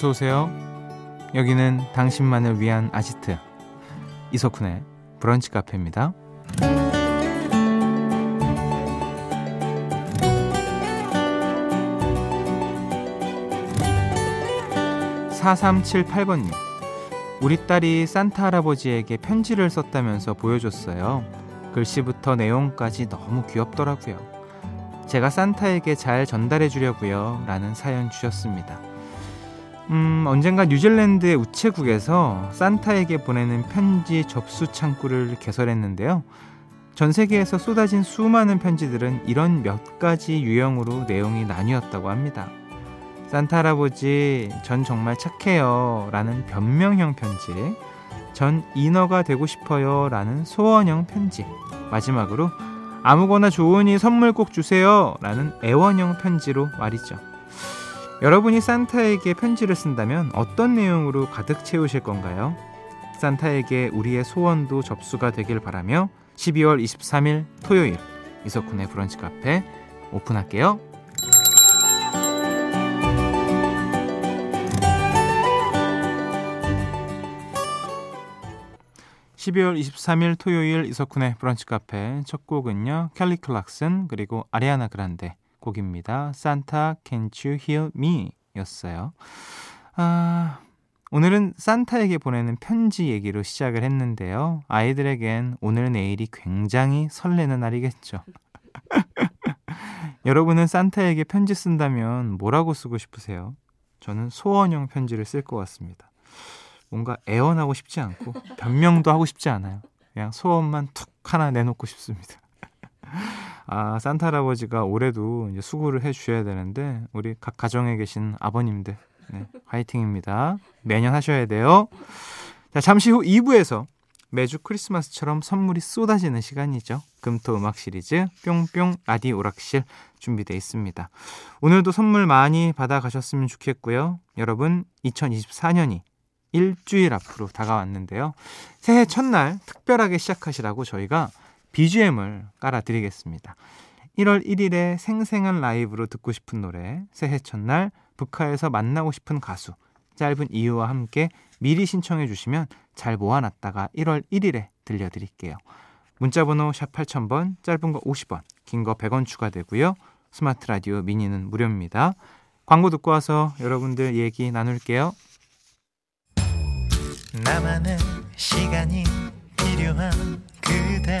어서 오세요. 여기는 당신만을 위한 아지트 이석훈의 브런치 카페입니다. 4378번님. 우리 딸이 산타 할아버지에게 편지를 썼다면서 보여줬어요. 글씨부터 내용까지 너무 귀엽더라고요. 제가 산타에게 잘 전달해 주려고요. 라는 사연 주셨습니다. 음, 언젠가 뉴질랜드의 우체국에서 산타에게 보내는 편지 접수 창구를 개설했는데요. 전 세계에서 쏟아진 수많은 편지들은 이런 몇 가지 유형으로 내용이 나뉘었다고 합니다. 산타 할아버지, 전 정말 착해요. 라는 변명형 편지. 전 인어가 되고 싶어요. 라는 소원형 편지. 마지막으로 아무거나 좋으니 선물 꼭 주세요. 라는 애원형 편지로 말이죠. 여러분이 산타에게 편지를 쓴다면 어떤 내용으로 가득 채우실 건가요? 산타에게 우리의 소원도 접수가 되길 바라며 12월 23일 토요일 이석훈의 브런치 카페 오픈할게요. 12월 23일 토요일 이석훈의 브런치 카페 첫 곡은요. 켈리 클락슨 그리고 아리아나 그란데 곡입니다. 산타 Can't You Hear Me 였어요. 아, 오늘은 산타에게 보내는 편지 얘기로 시작을 했는데요. 아이들에겐 오늘 내일이 굉장히 설레는 날이겠죠. 여러분은 산타에게 편지 쓴다면 뭐라고 쓰고 싶으세요? 저는 소원형 편지를 쓸 것 같습니다. 뭔가 애원하고 싶지 않고 변명도 하고 싶지 않아요. 그냥 소원만 툭 하나 내놓고 싶습니다. 아, 산타 할아버지가 올해도 이제 수고를 해 주셔야 되는데 우리 각 가정에 계신 아버님들 네, 화이팅입니다. 매년 하셔야 돼요. 자, 잠시 후 2부에서 매주 크리스마스처럼 선물이 쏟아지는 시간이죠. 금토 음악 시리즈 뿅뿅 라디 오락실 준비되어 있습니다. 오늘도 선물 많이 받아 가셨으면 좋겠고요. 여러분 2024년이 일주일 앞으로 다가왔는데요. 새해 첫날 특별하게 시작하시라고 저희가 BGM을 깔아드리겠습니다. 1월 1일에 생생한 라이브로 듣고 싶은 노래, 새해 첫날 북한에서 만나고 싶은 가수, 짧은 이유와 함께 미리 신청해 주시면 잘 모아놨다가 1월 1일에 들려드릴게요. 문자번호 샵 8000번, 짧은 거 50원, 긴 거 100원 추가되고요. 스마트 라디오 미니는 무료입니다. 광고 듣고 와서 여러분들 얘기 나눌게요. 나만의 시간이 필요한 그대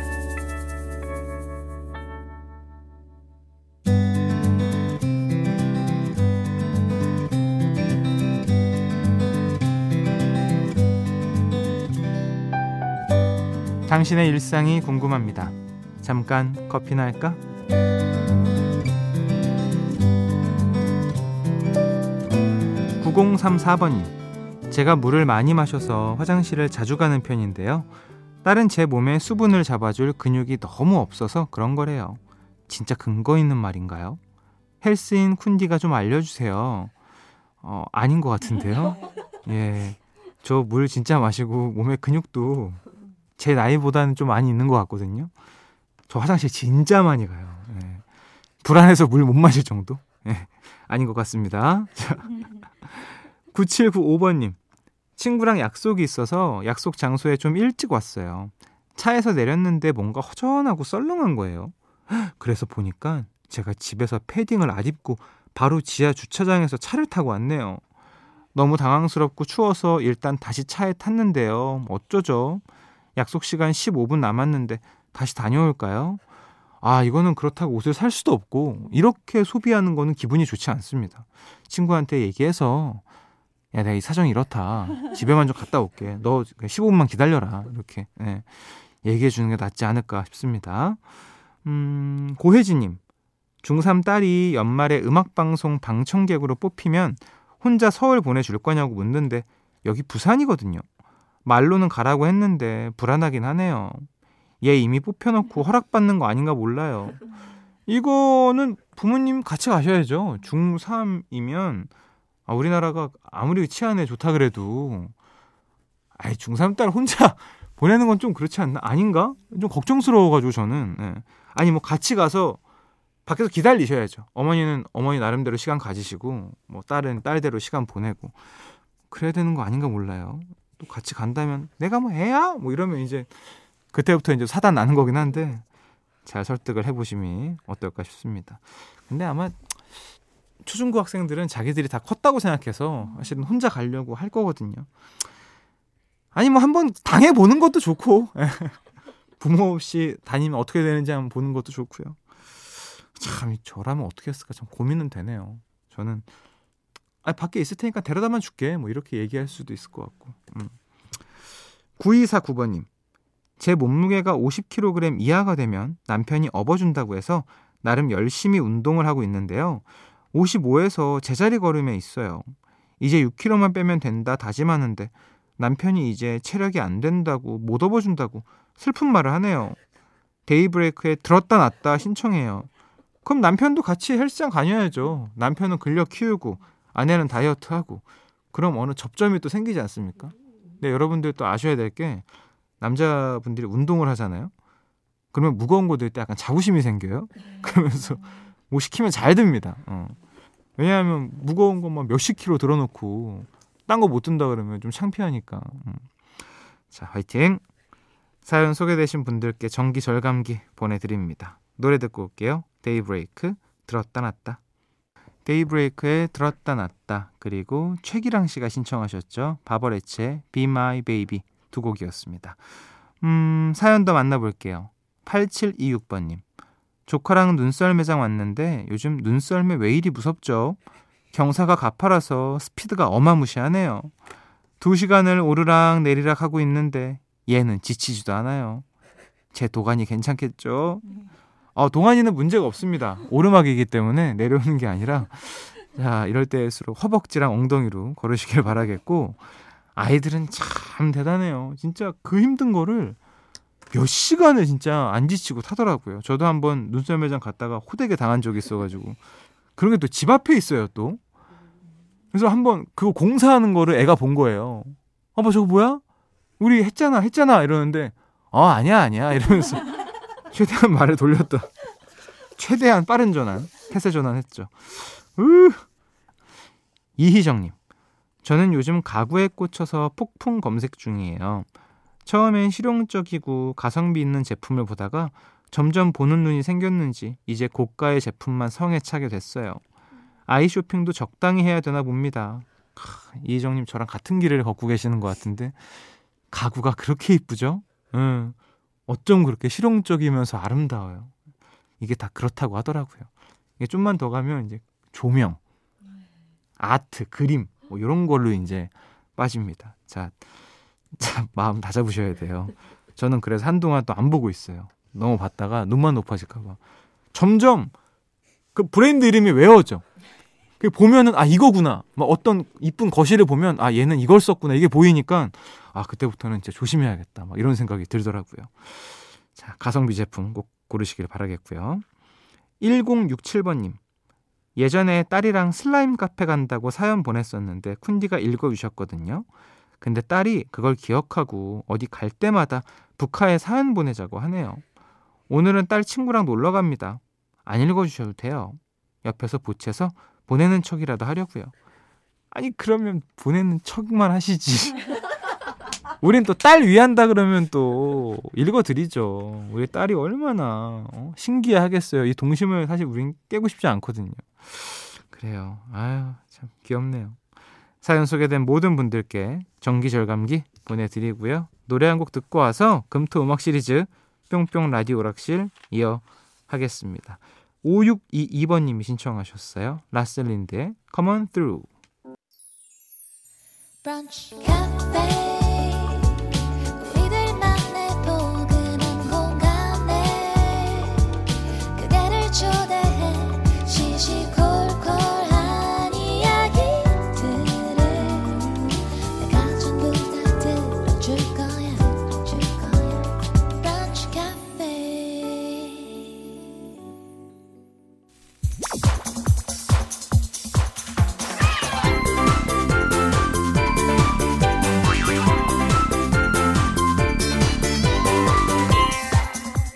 당신의 일상이 궁금합니다. 잠깐 커피나 할까? (9034번님) 제가 물을 많이 마셔서 화장실을 자주 가는 편인데요 딸은 제 몸에 수분을 잡아줄 근육이 너무 없어서 그런 거래요 진짜 근거 있는 말인가요? 헬스인 쿤디가 좀 알려주세요 어, 아닌 것 같은데요 예, 저 물 진짜 마시고 몸에 근육도 제 나이보다는 좀 많이 있는 것 같거든요. 저 화장실 진짜 많이 가요. 예. 불안해서 물 못 마실 정도? 예. 아닌 것 같습니다. 9795번님. 친구랑 약속이 있어서 약속 장소에 좀 일찍 왔어요. 차에서 내렸는데 뭔가 허전하고 썰렁한 거예요. 그래서 보니까 제가 집에서 패딩을 안 입고 바로 지하 주차장에서 차를 타고 왔네요. 너무 당황스럽고 추워서 일단 다시 차에 탔는데요. 어쩌죠? 약속 시간 15분 남았는데 다시 다녀올까요? 아, 이거는 그렇다고 옷을 살 수도 없고, 이렇게 소비하는 거는 기분이 좋지 않습니다. 친구한테 얘기해서, 야, 내가 이 사정이 이렇다. 집에만 좀 갔다 올게. 너 15분만 기다려라. 이렇게, 네, 얘기해 주는 게 낫지 않을까 싶습니다. 음, 고혜진님. 중3 딸이 연말에 음악방송 방청객으로 뽑히면 혼자 서울 보내줄 거냐고 묻는데, 여기 부산이거든요. 말로는 가라고 했는데 불안하긴 하네요. 얘 이미 뽑혀놓고 허락받는 거 아닌가 몰라요. 이거는 부모님 같이 가셔야죠. 중3이면 아, 우리나라가 아무리 치안에 좋다 그래도 아이 중3 딸 혼자 보내는 건 좀 그렇지 않나? 아닌가? 좀 걱정스러워가지고 저는 예. 아니 뭐 같이 가서 밖에서 기다리셔야죠. 어머니는 어머니 나름대로 시간 가지시고 뭐 딸은 딸대로 시간 보내고 그래야 되는 거 아닌가 몰라요. 또 같이 간다면 내가 뭐 애야? 뭐 이러면 이제 그때부터 이제 사단 나는 거긴 한데 잘 설득을 해보심이 어떨까 싶습니다. 근데 아마 초중고 학생들은 자기들이 다 컸다고 생각해서 사실은 혼자 가려고 할 거거든요. 아니 뭐 한번 당해 보는 것도 좋고 부모 없이 다니면 어떻게 되는지 한번 보는 것도 좋고요. 참 저라면 어떻게 했을까 참 고민은 되네요. 저는 아 밖에 있을 테니까 데려다만 줄게 뭐 이렇게 얘기할 수도 있을 것 같고. 음. 9249번님 제 몸무게가 50kg 이하가 되면 남편이 업어준다고 해서 나름 열심히 운동을 하고 있는데요. 55에서 제자리 걸음에 있어요. 이제 6kg만 빼면 된다 다짐하는데 남편이 이제 체력이 안 된다고 못 업어준다고 슬픈 말을 하네요. 데이브레이크에 들었다 놨다 신청해요. 그럼 남편도 같이 헬스장 다녀야죠. 남편은 근력 키우고 아내는 다이어트하고 그럼 어느 접점이 또 생기지 않습니까? 근데 여러분들 또 아셔야 될 게 남자분들이 운동을 하잖아요. 그러면 무거운 거 들 때 약간 자부심이 생겨요. 그러면서 뭐 시키면 잘 듭니다. 어. 왜냐하면 무거운 것만 몇십 킬로 들어놓고 딴 거 못 든다 그러면 좀 창피하니까. 음. 자, 화이팅! 사연 소개되신 분들께 전기 절감기 보내드립니다. 노래 듣고 올게요. 데이브레이크 들었다 놨다. 데이브레이크의 들었다 놨다 그리고 최기랑 씨가 신청하셨죠. 바버레츠의 Be My Baby 두 곡이었습니다. 음, 사연 더 만나볼게요. 8726번님. 조카랑 눈썰매장 왔는데 요즘 눈썰매 왜 이리 무섭죠? 경사가 가파라서 스피드가 어마무시하네요. 두 시간을 오르락 내리락 하고 있는데 얘는 지치지도 않아요. 제 도가니 괜찮겠죠? 어, 동안이는 문제가 없습니다. 오르막이기 때문에 내려오는 게 아니라 자 이럴 때일수록 허벅지랑 엉덩이로 걸으시길 바라겠고 아이들은 참 대단해요. 진짜 그 힘든 거를 몇 시간을 진짜 안 지치고 타더라고요. 저도 한번 눈썰 매장 갔다가 호되게 당한 적이 있어가지고 그런 게 또 집 앞에 있어요 또. 그래서 한번 그거 공사하는 거를 애가 본 거예요. 아빠 저거 뭐야? 우리 했잖아 했잖아 이러는데 어 아니야 아니야 이러면서 최대한 말을 돌렸던 최대한 빠른 전환 태세 전환했죠. 으 이희정님 저는 요즘 가구에 꽂혀서 폭풍 검색 중이에요. 처음엔 실용적이고 가성비 있는 제품을 보다가 점점 보는 눈이 생겼는지 이제 고가의 제품만 성에 차게 됐어요. 아이 쇼핑도 적당히 해야 되나 봅니다. 이희정님 저랑 같은 길을 걷고 계시는 것 같은데 가구가 그렇게 이쁘죠? 응. 어쩜 그렇게 실용적이면서 아름다워요. 이게 다 그렇다고 하더라고요. 이게 좀만 더 가면 이제 조명, 아트, 그림 뭐 이런 걸로 이제 빠집니다. 자, 자 마음 다 잡으셔야 돼요. 저는 그래서 한동안 또 안 보고 있어요. 너무 봤다가 눈만 높아질까봐. 점점 그 브랜드 이름이 외워져. 그 보면은 아 이거구나. 막 어떤 이쁜 거실을 보면 아 얘는 이걸 썼구나 이게 보이니까 아 그때부터는 진짜 조심해야겠다. 막 이런 생각이 들더라고요. 자 가성비 제품 꼭 고르시길 바라겠고요. 1067번 님 예전에 딸이랑 슬라임 카페 간다고 사연 보냈었는데 쿤디가 읽어 주셨거든요. 근데 딸이 그걸 기억하고 어디 갈 때마다 북카에 사연 보내자고 하네요. 오늘은 딸 친구랑 놀러 갑니다. 안 읽어 주셔도 돼요. 옆에서 보채서 보내는 척이라도 하려고요. 아니 그러면 보내는 척만 하시지. 우린 또 딸 위한다 그러면 또 읽어드리죠. 우리 딸이 얼마나 어? 신기하겠어요. 이 동심을 사실 우린 깨고 싶지 않거든요. 그래요. 아유 참 귀엽네요. 사연 소개된 모든 분들께 정기절감기 보내드리고요. 노래 한 곡 듣고 와서 금토 음악 시리즈 뿅뿅 라디오 오락실 이어 하겠습니다. 5622번님이 신청하셨어요. 라슬린드의 Come On Through. 브런치,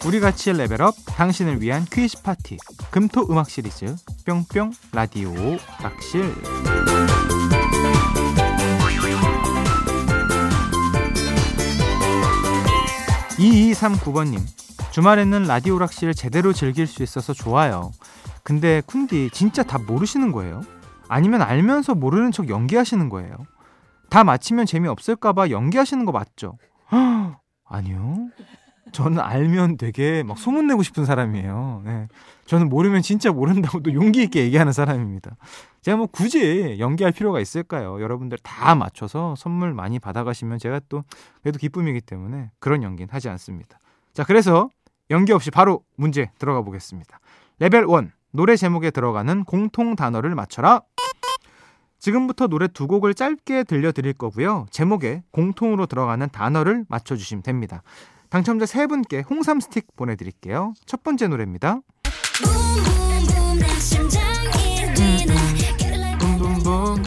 우리 같이 레벨업 당신을 위한 퀴즈 파티 금토 음악 시리즈 뿅뿅 라디오 락실 2239번님 주말에는 라디오 락실 제대로 즐길 수 있어서 좋아요 근데 훈디 진짜 다 모르시는 거예요? 아니면 알면서 모르는 척 연기하시는 거예요? 다 맞히면 재미없을까봐 연기하시는 거 맞죠? 아니요. 저는 알면 되게 막 소문내고 싶은 사람이에요. 네. 저는 모르면 진짜 모른다고 또 용기 있게 얘기하는 사람입니다. 제가 뭐 굳이 연기할 필요가 있을까요? 여러분들 다 맞춰서 선물 많이 받아가시면 제가 또 그래도 기쁨이기 때문에 그런 연기는 하지 않습니다. 자, 그래서 연기 없이 바로 문제 들어가 보겠습니다. 레벨 1. 노래 제목에 들어가는 공통 단어를 맞춰라. 지금부터 노래 두 곡을 짧게 들려드릴 거고요. 제목에 공통으로 들어가는 단어를 맞춰주시면 됩니다. 당첨자 세 분께 홍삼 스틱 보내드릴게요. 첫 번째 노래입니다. 붐붐붐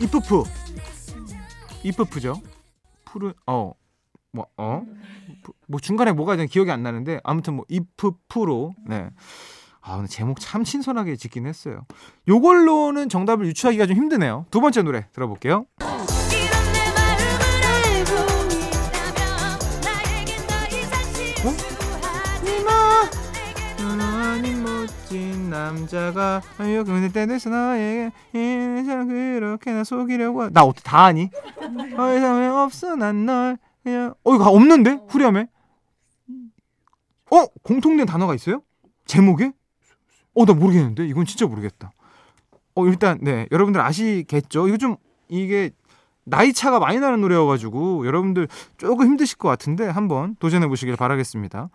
이프프 이프프죠. 푸른 어 뭐, 어? 뭐 중간에 뭐가 좀 기억이 안 나는데 아무튼 뭐 이프 프로 네. 아, 근데 제목 참 신선하게 짓긴 했어요. 요걸로는 정답을 유추하기가 좀 힘드네요. 두 번째 노래 들어볼게요. 남자가 아유 근데 때에서 나에게 인상 그렇게나 속이려고 나 어떻게 다 아니? 더 이상 없어 난 널 그냥 어 이거 없는데 후렴에 어 공통된 단어가 있어요? 제목에? 어, 나 모르겠는데? 이건 진짜 모르겠다. 어, 일단, 네. 여러분들 아시겠죠? 이거 좀, 이게, 나이 차가 많이 나는 노래여가지고, 여러분들 조금 힘드실 것 같은데, 한번 도전해 보시길 바라겠습니다.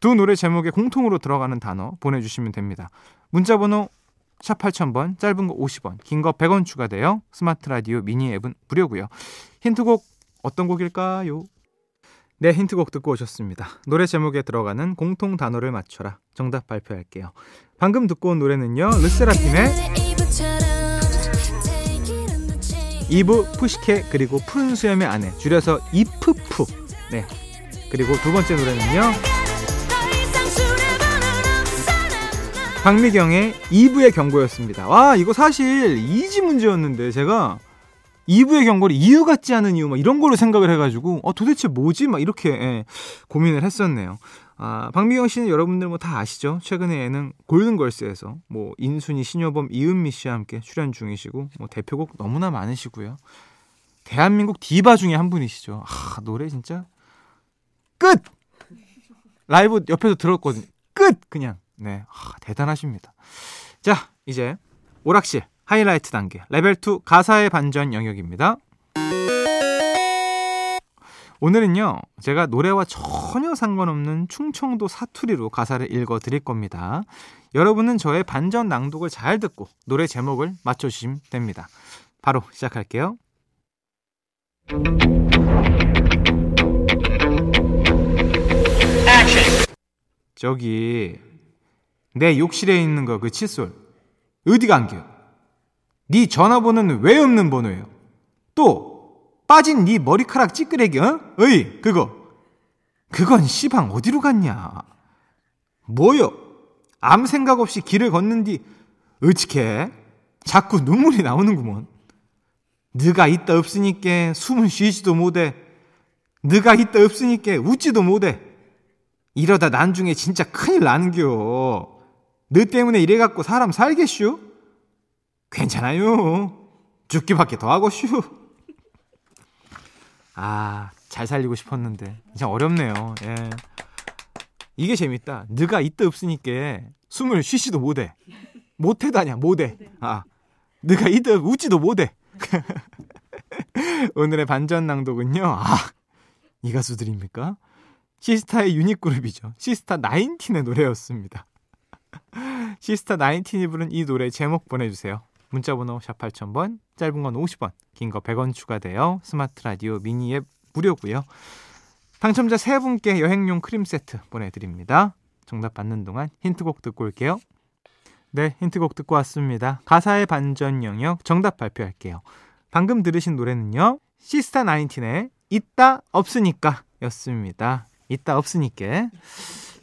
두 노래 제목에 공통으로 들어가는 단어 보내주시면 됩니다. 문자번호 샵 8000번, 짧은 거 50원, 긴 거 100원 추가되어 스마트 라디오 미니 앱은 무료고요. 힌트곡 어떤 곡일까요? 네, 힌트곡 듣고 오셨습니다. 노래 제목에 들어가는 공통 단어를 맞춰라. 정답 발표할게요. 방금 듣고 온 노래는요. 르세라핌의 이브 푸시케 그리고 푸른 수염의 아내 줄여서 이프푸 네 그리고 두 번째 노래는요 박미경의 이브의 경고였습니다 와 이거 사실 easy 문제였는데 제가 2부의 경고를 이유 같지 않은 이유 막 이런 걸로 생각을 해가지고 어 도대체 뭐지 막 이렇게 예, 고민을 했었네요. 아 박미경 씨는 여러분들 뭐 다 아시죠? 최근에 예능 골든걸스에서 뭐 인순이 신효범 이은미 씨와 함께 출연 중이시고 뭐 대표곡 너무나 많으시고요. 대한민국 디바 중에 한 분이시죠. 아 노래 진짜 끝 라이브 옆에서 들었거든요. 끝 그냥 네 아, 대단하십니다. 자 이제 오락실 하이라이트 단계 레벨 2 가사의 반전 영역입니다. 오늘은요, 제가 노래와 전혀 상관없는 충청도 사투리로 가사를 읽어 드릴 겁니다. 여러분은 저의 반전 낭독을 잘 듣고 노래 제목을 맞춰주시면 됩니다. 바로 시작할게요. 저기, 내 욕실에 있는 거 그 칫솔, 어디 간겨? 네 전화번호는 왜 없는 번호예요? 또 빠진 네 머리카락 찌끄레기 어? 어이 그거 그건 시방 어디로 갔냐? 뭐요? 아무 생각 없이 길을 걷는디 어찌게 자꾸 눈물이 나오는구먼. 네가 있다 없으니까 숨을 쉬지도 못해. 네가 있다 없으니까 웃지도 못해. 이러다 난중에 진짜 큰일 나는겨. 너 때문에 이래갖고 사람 살겠슈? 괜찮아요. 죽기밖에 더 하고 슈. 아, 잘 살리고 싶었는데. 진짜 어렵네요. 예. 이게 재밌다. 네가 이때 없으니까 숨을 쉬지도 못해. 못해다냐, 못해. 아, 네가 이때 웃지도 못해. 오늘의 반전 낭독은요. 아, 이 가수들입니까? 시스타의 유닛 그룹이죠. 시스타 나인틴의 노래였습니다. 시스타 나인틴이 부른 이 노래 제목 보내주세요. 문자번호 샵 8000번, 짧은 건 50원, 긴 거 100원 추가되어 스마트 라디오 미니 앱 무료고요. 당첨자 3분께 여행용 크림 세트 보내드립니다. 정답 받는 동안 힌트곡 듣고 올게요. 네, 힌트곡 듣고 왔습니다. 가사의 반전 영역 정답 발표할게요. 방금 들으신 노래는요. 시스타 나인틴의 있다 없으니까 였습니다. 있다 없으니까.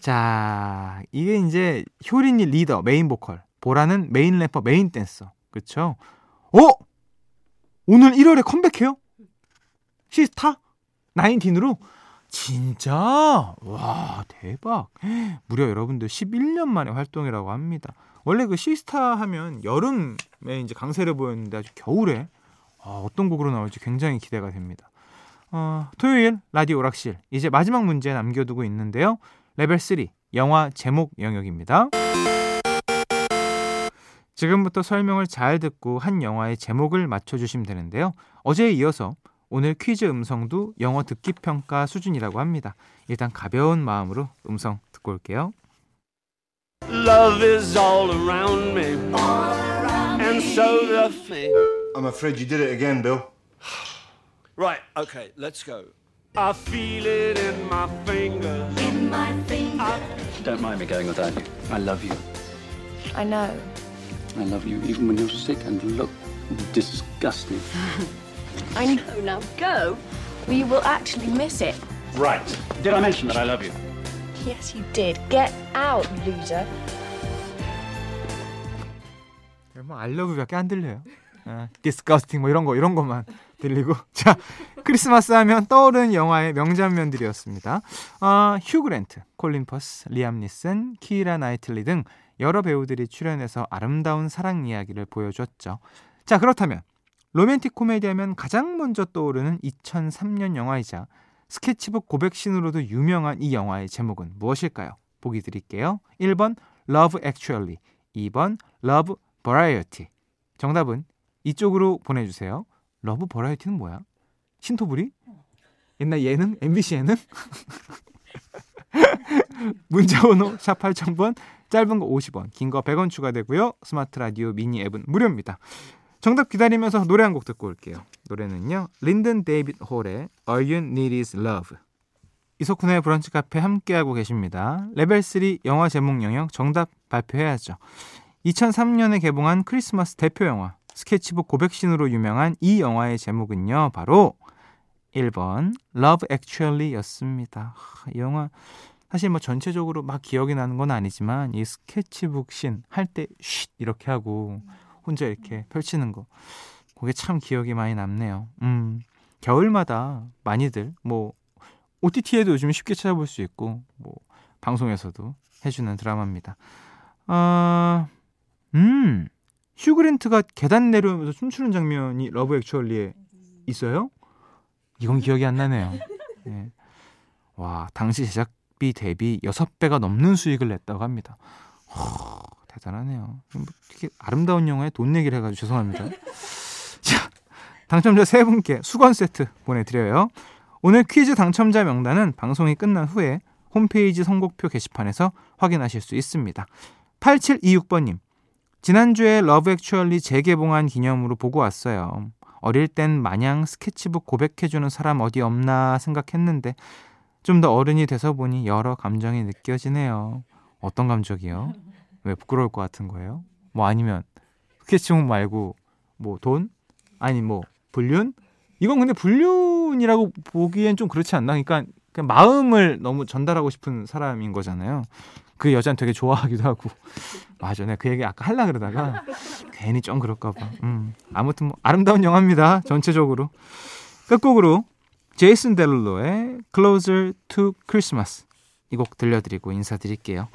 자, 이게 이제 효린이 리더, 메인 보컬. 보라는 메인 래퍼, 메인 댄서. 그쵸? 어? 오늘 1월에 컴백해요? 시스타? 나인틴으로? 진짜? 와, 대박. 무려 여러분들 11년 만에 활동이라고 합니다. 원래 그 시스타 하면 여름에 이제 강세를 보였는데 아주 겨울에 아, 어떤 곡으로 나올지 굉장히 기대가 됩니다. 어, 토요일 라디오 오락실 이제 마지막 문제 남겨두고 있는데요. 레벨 3 영화 제목 영역입니다. 지금부터 설명을 잘 듣고 한 영화의 제목을 맞춰주시면 되는데요. 어제에 이어서 오늘 퀴즈 음성도 영어 듣기 평가 수준이라고 합니다. 일단 가벼운 마음으로 음성 듣고 올게요. Love is all around me. And so the thing. I'm afraid you did it again, Bill. right, okay, let's go. I feel it in my fingers. In my fingers. I... Don't mind me going without you. I love you. I know. I love you even when you're sick and look disgusting. I know. Now go. We will actually miss it. Right. Did I mention that I love you? Yes, you did. Get out, loser. 뭐 알러브밖에 안 들려요. 아, 디스커스팅 뭐 이런 거 이런 것만 들리고 자 크리스마스 하면 떠오르는 영화의 명장면들이었습니다. 아, 휴 그랜트, 콜린 퍼스, 리암 니슨, 키라 나이틀리 등 여러 배우들이 출연해서 아름다운 사랑 이야기를 보여줬죠. 자 그렇다면 로맨틱 코미디하면 가장 먼저 떠오르는 2003년 영화이자 스케치북 고백신으로도 유명한 이 영화의 제목은 무엇일까요? 보기 드릴게요. 1번 Love Actually, 2번 Love Variety. 정답은 이쪽으로 보내주세요. Love Variety는 뭐야? 신토불이? 옛날 예능? MBC 예능? 문자번호 샵 8000번 짧은 거 50원 긴 거 100원 추가되고요 스마트 라디오 미니 앱은 무료입니다 정답 기다리면서 노래 한 곡 듣고 올게요 노래는요 린든 데이빗 홀의 All You Need Is Love 이석훈의 브런치 카페 함께하고 계십니다 레벨 3 영화 제목 영역 정답 발표해야죠 2003년에 개봉한 크리스마스 대표 영화 스케치북 고백신으로 유명한 이 영화의 제목은요. 바로 1번 Love Actually 였습니다. 이 영화 사실 뭐 전체적으로 막 기억이 나는 건 아니지만 이 스케치북 신 할 때 쉿 이렇게 하고 혼자 이렇게 펼치는 거 그게 참 기억이 많이 남네요. 음. 겨울마다 많이들 뭐 OTT에도 요즘 쉽게 찾아볼 수 있고 뭐 방송에서도 해주는 드라마입니다. 아, 음, 휴그랜트가 계단 내려오면서 춤추는 장면이 Love Actually에 있어요? 이건 기억이 안 나네요. 네. 와, 당시 제작비 대비 6배가 넘는 수익을 냈다고 합니다. 허, 대단하네요. 뭐 이렇게 아름다운 영화에 돈 내기를 해가지고 죄송합니다. 자, 당첨자 세 분께 수건 세트 보내드려요. 오늘 퀴즈 당첨자 명단은 방송이 끝난 후에 홈페이지 선곡표 게시판에서 확인하실 수 있습니다. 8726번님, 지난주에 Love Actually 재개봉한 기념으로 보고 왔어요. 어릴 땐 마냥 스케치북 고백해주는 사람 어디 없나 생각했는데 좀 더 어른이 돼서 보니 여러 감정이 느껴지네요. 어떤 감정이요? 왜 부끄러울 것 같은 거예요? 뭐 아니면 스케치북 말고 뭐 돈? 아니 뭐 불륜? 이건 근데 불륜이라고 보기엔 좀 그렇지 않나? 그러니까 그냥 마음을 너무 전달하고 싶은 사람인 거잖아요. 그 여자는 되게 좋아하기도 하고 맞아. 내가 그 얘기 아까 할라 그러다가 괜히 좀 그럴까 봐. 음, 아무튼 뭐 아름다운 영화입니다 전체적으로. 끝곡으로 제이슨 델로의 Closer to Christmas 이 곡 들려드리고 인사드릴게요.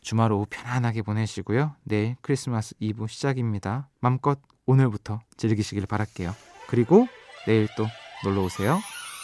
주말 오후 편안하게 보내시고요. 내일 크리스마스 이브 시작입니다. 맘껏 오늘부터 즐기시길 바랄게요. 그리고 내일 또 놀러 오세요